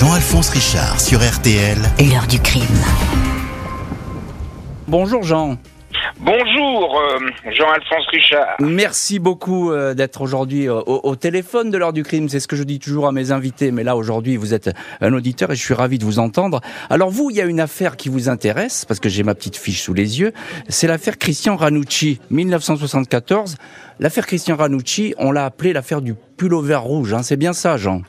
Jean-Alphonse Richard sur RTL. L'heure du crime. Bonjour Jean. Bonjour euh, Jean-Alphonse Richard. Merci beaucoup euh, d'être aujourd'hui euh, au, au téléphone de l'heure du crime. C'est ce que je dis toujours à mes invités. Mais là, aujourd'hui, vous êtes un auditeur et je suis ravi de vous entendre. Alors vous, il y a une affaire qui vous intéresse, parce que j'ai ma petite fiche sous les yeux. C'est l'affaire Christian Ranucci, 1974. L'affaire Christian Ranucci, on l'a appelée l'affaire du pullover rouge. Hein. C'est bien ça, Jean?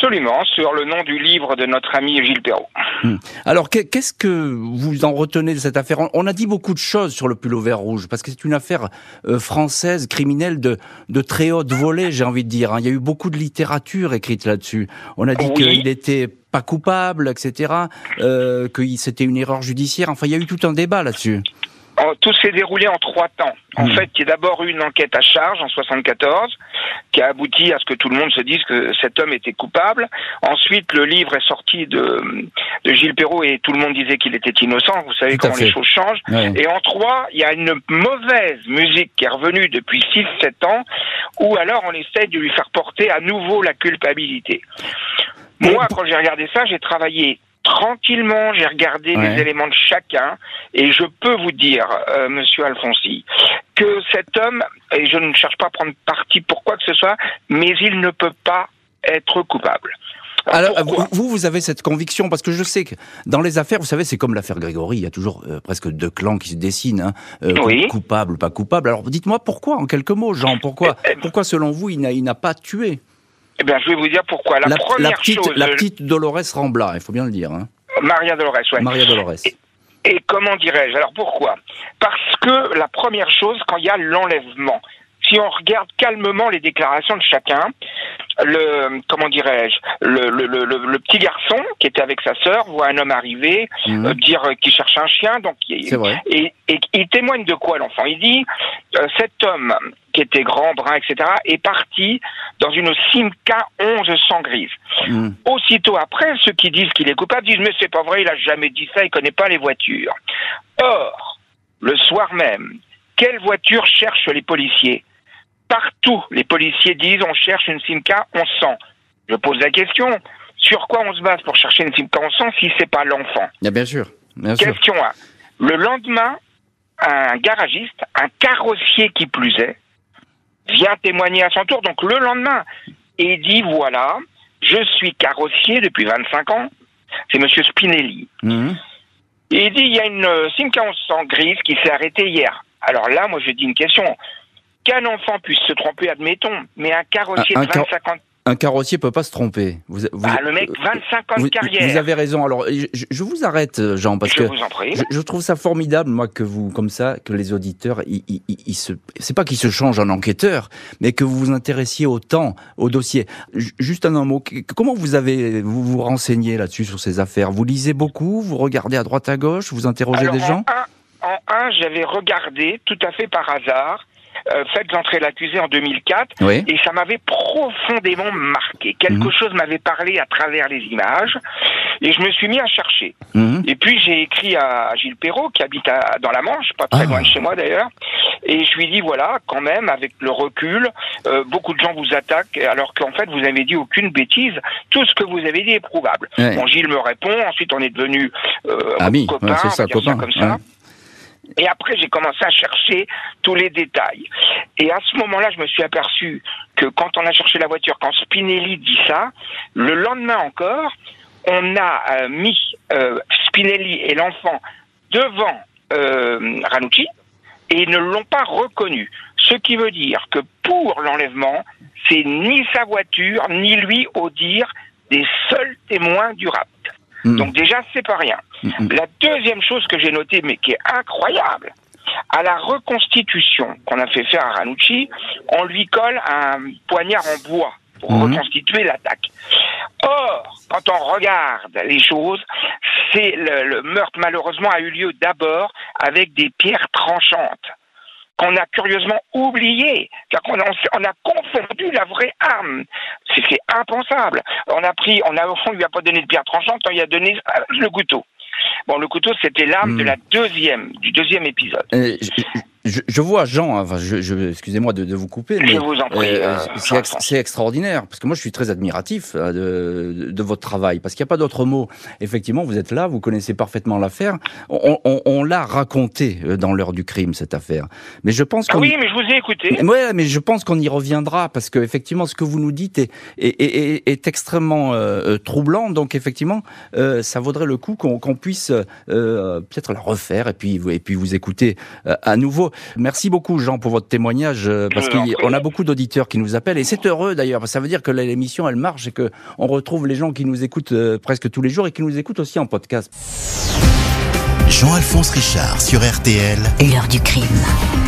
Absolument, sur le nom du livre de notre ami Gilles Perrault. Hmm. Alors, que- qu'est-ce que vous en retenez de cette affaire? On- a dit beaucoup de choses sur le pullover rouge, parce que c'est une affaire euh, française, criminelle, de, de très haute volée, j'ai envie de dire. hein. Il y a eu beaucoup de littérature écrite là-dessus. On a dit Oui. qu'il était pas coupable, etc., euh, que c'était une erreur judiciaire. Enfin, il y a eu tout un débat là-dessus. En- Tout s'est déroulé en trois temps. En Mm. fait, il y a d'abord eu une enquête à charge en 74 qui a abouti à ce que tout le monde se dise que cet homme était coupable. Ensuite, le livre est sorti de, de Gilles Perrault et tout le monde disait qu'il était innocent. Vous savez comment fait. les choses changent. Ouais. Et en trois, il y a une mauvaise musique qui est revenue depuis 6-7 ans, où alors on essaie de lui faire porter à nouveau la culpabilité. Moi, quand j'ai regardé ça, j'ai travaillé tranquillement, j'ai regardé Ouais. les éléments de chacun, et je peux vous dire, euh, Monsieur Alfonsi, que cet homme, et je ne cherche pas à prendre parti pour quoi que ce soit, mais il ne peut pas être coupable. Alors, pourquoi vous, vous avez cette conviction, parce que je sais que dans les affaires, vous savez, c'est comme l'affaire Grégory, il y a toujours euh, presque deux clans qui se dessinent, hein, euh, Oui. coupable ou pas coupable. Alors, dites-moi pourquoi, en quelques mots, Jean, pourquoi, pourquoi selon vous, il n'a pas tué Eh bien, je vais vous dire pourquoi. La, la, première la petite, chose, la petite Dolores Rambla, il faut bien le dire, hein. Maria Dolores, ouais. Maria Dolores. Et comment dirais-je? Alors pourquoi? Parce que la première chose, quand il y a l'enlèvement, si on regarde calmement les déclarations de chacun, le comment dirais-je, le, le, le, petit garçon qui était avec sa sœur voit un homme arriver, Mhm. euh, dire euh, qu'il cherche un chien, donc vrai. et, et il témoigne de quoi l'enfant? Il dit euh, cet homme qui était grand, brun, etc., est parti dans une Simca 1100 grise. Hmm. Aussitôt après, ceux qui disent qu'il est coupable disent mais c'est pas vrai, il a jamais dit ça, il connaît pas les voitures. Or, le soir même, quelle voiture cherchent les policiers? Partout, les policiers disent on cherche une Simca 1100. Je pose la question, sur quoi on se base pour chercher une Simca 1100 si c'est pas l'enfant? Ah, bien sûr, bien sûr. Question 1. Le lendemain, un garagiste, un carrossier qui plus est, vient témoigner à son tour, donc le lendemain, et dit voilà, je suis carrossier depuis 25 ans, c'est Monsieur Spinelli. Mhm. Et il dit il y a une euh, Simca 1100 grise qui s'est arrêtée hier. Alors là, moi je dis une question. Qu'un enfant puisse se tromper, admettons, mais un carrossier Un- un de car- 25 ans, Un carrossier peut pas se tromper. Vous, vous- ah, le mec, 25 ans vous, de carrière, vous avez raison. Alors, je, je vous arrête, Jean, parce je que vous en prie. Je, je trouve ça formidable, moi, que vous, comme ça, que les auditeurs, ils, ils- ils- se, c'est pas qu'ils se changent en enquêteurs, mais que vous vous intéressiez autant au dossier. Ju- Juste un mot. Comment vous avez, vous vous renseignez là-dessus sur ces affaires? Vous lisez beaucoup, vous regardez à droite à gauche, vous interrogez Alors, des gens? un, en un, j'avais regardé tout à fait par hasard. Euh, faites entrer l'accusé en 2004 Oui. et ça m'avait profondément marqué. Quelque Mhm. chose m'avait parlé à travers les images et je me suis mis à chercher. Mhm. Et puis j'ai écrit à Gilles Perrault qui habite à- dans la Manche, pas très Ah. loin de chez moi d'ailleurs, et je lui dis voilà, quand même, avec le recul, euh, beaucoup de gens vous attaquent alors qu'en fait vous avez dit aucune bêtise. Tout ce que vous avez dit est prouvable. Ouais. Bon, Gilles me répond. Ensuite, on est devenu euh, copains, ouais, ça, dire copains, comme ça. ouais. Et après, j'ai commencé à chercher tous les détails. Et à ce moment-là, je me suis aperçu que quand on a cherché la voiture, quand Spinelli dit ça, le lendemain encore, on a euh, mis euh, Spinelli et l'enfant devant euh, Ranucci et ils ne l'ont pas reconnu. Ce qui veut dire que pour l'enlèvement, c'est ni sa voiture, ni lui au dire des seuls témoins du rapt. Mhm. Donc déjà, c'est pas rien. Mhm. La deuxième chose que j'ai notée, mais qui est incroyable, à la reconstitution qu'on a fait faire à Ranucci, on lui colle un poignard en bois pour reconstituer l'attaque. Or, quand on regarde les choses, c'est le, le meurtre malheureusement a eu lieu d'abord avec des pierres tranchantes qu'on a curieusement oublié, car qu'on a, on a confondu la vraie arme. C'est impensable. On a pris, on a au fond, il lui a pas donné de pierre tranchante, on lui a donné euh, le couteau. Bon, le couteau, c'était l'arme Hmm. de la deuxième, du deuxième épisode. Euh, je, je- vois Jean, hein, enfin, je, je- excusez-moi de, de vous couper, mais euh, euh, c'est ex- extraordinaire parce que moi je suis très admiratif euh, de, de votre travail parce qu'il n'y a pas d'autre mot. Effectivement, vous êtes là, vous connaissez parfaitement l'affaire. On, on- on l'a raconté euh, dans l'heure du crime cette affaire, mais je pense Ah qu'on oui, mais je vous ai écouté. Ouais, mais je pense qu'on y reviendra parce que effectivement, ce que vous nous dites est, est, est- est extrêmement euh, euh, troublant. Donc effectivement, euh, ça vaudrait le coup qu'on qu'on puisse euh, peut-être la refaire et puis et puis vous écouter euh, à nouveau. Merci beaucoup, Jean, pour votre témoignage euh, parce qu'on a beaucoup d'auditeurs qui nous appellent et c'est heureux d'ailleurs. parce que Ça veut dire que l'émission elle marche et que on retrouve les gens qui nous écoutent euh, presque tous les jours et qui nous écoutent aussi en podcast. Jean-Alphonse Richard sur RTL. L'heure du crime.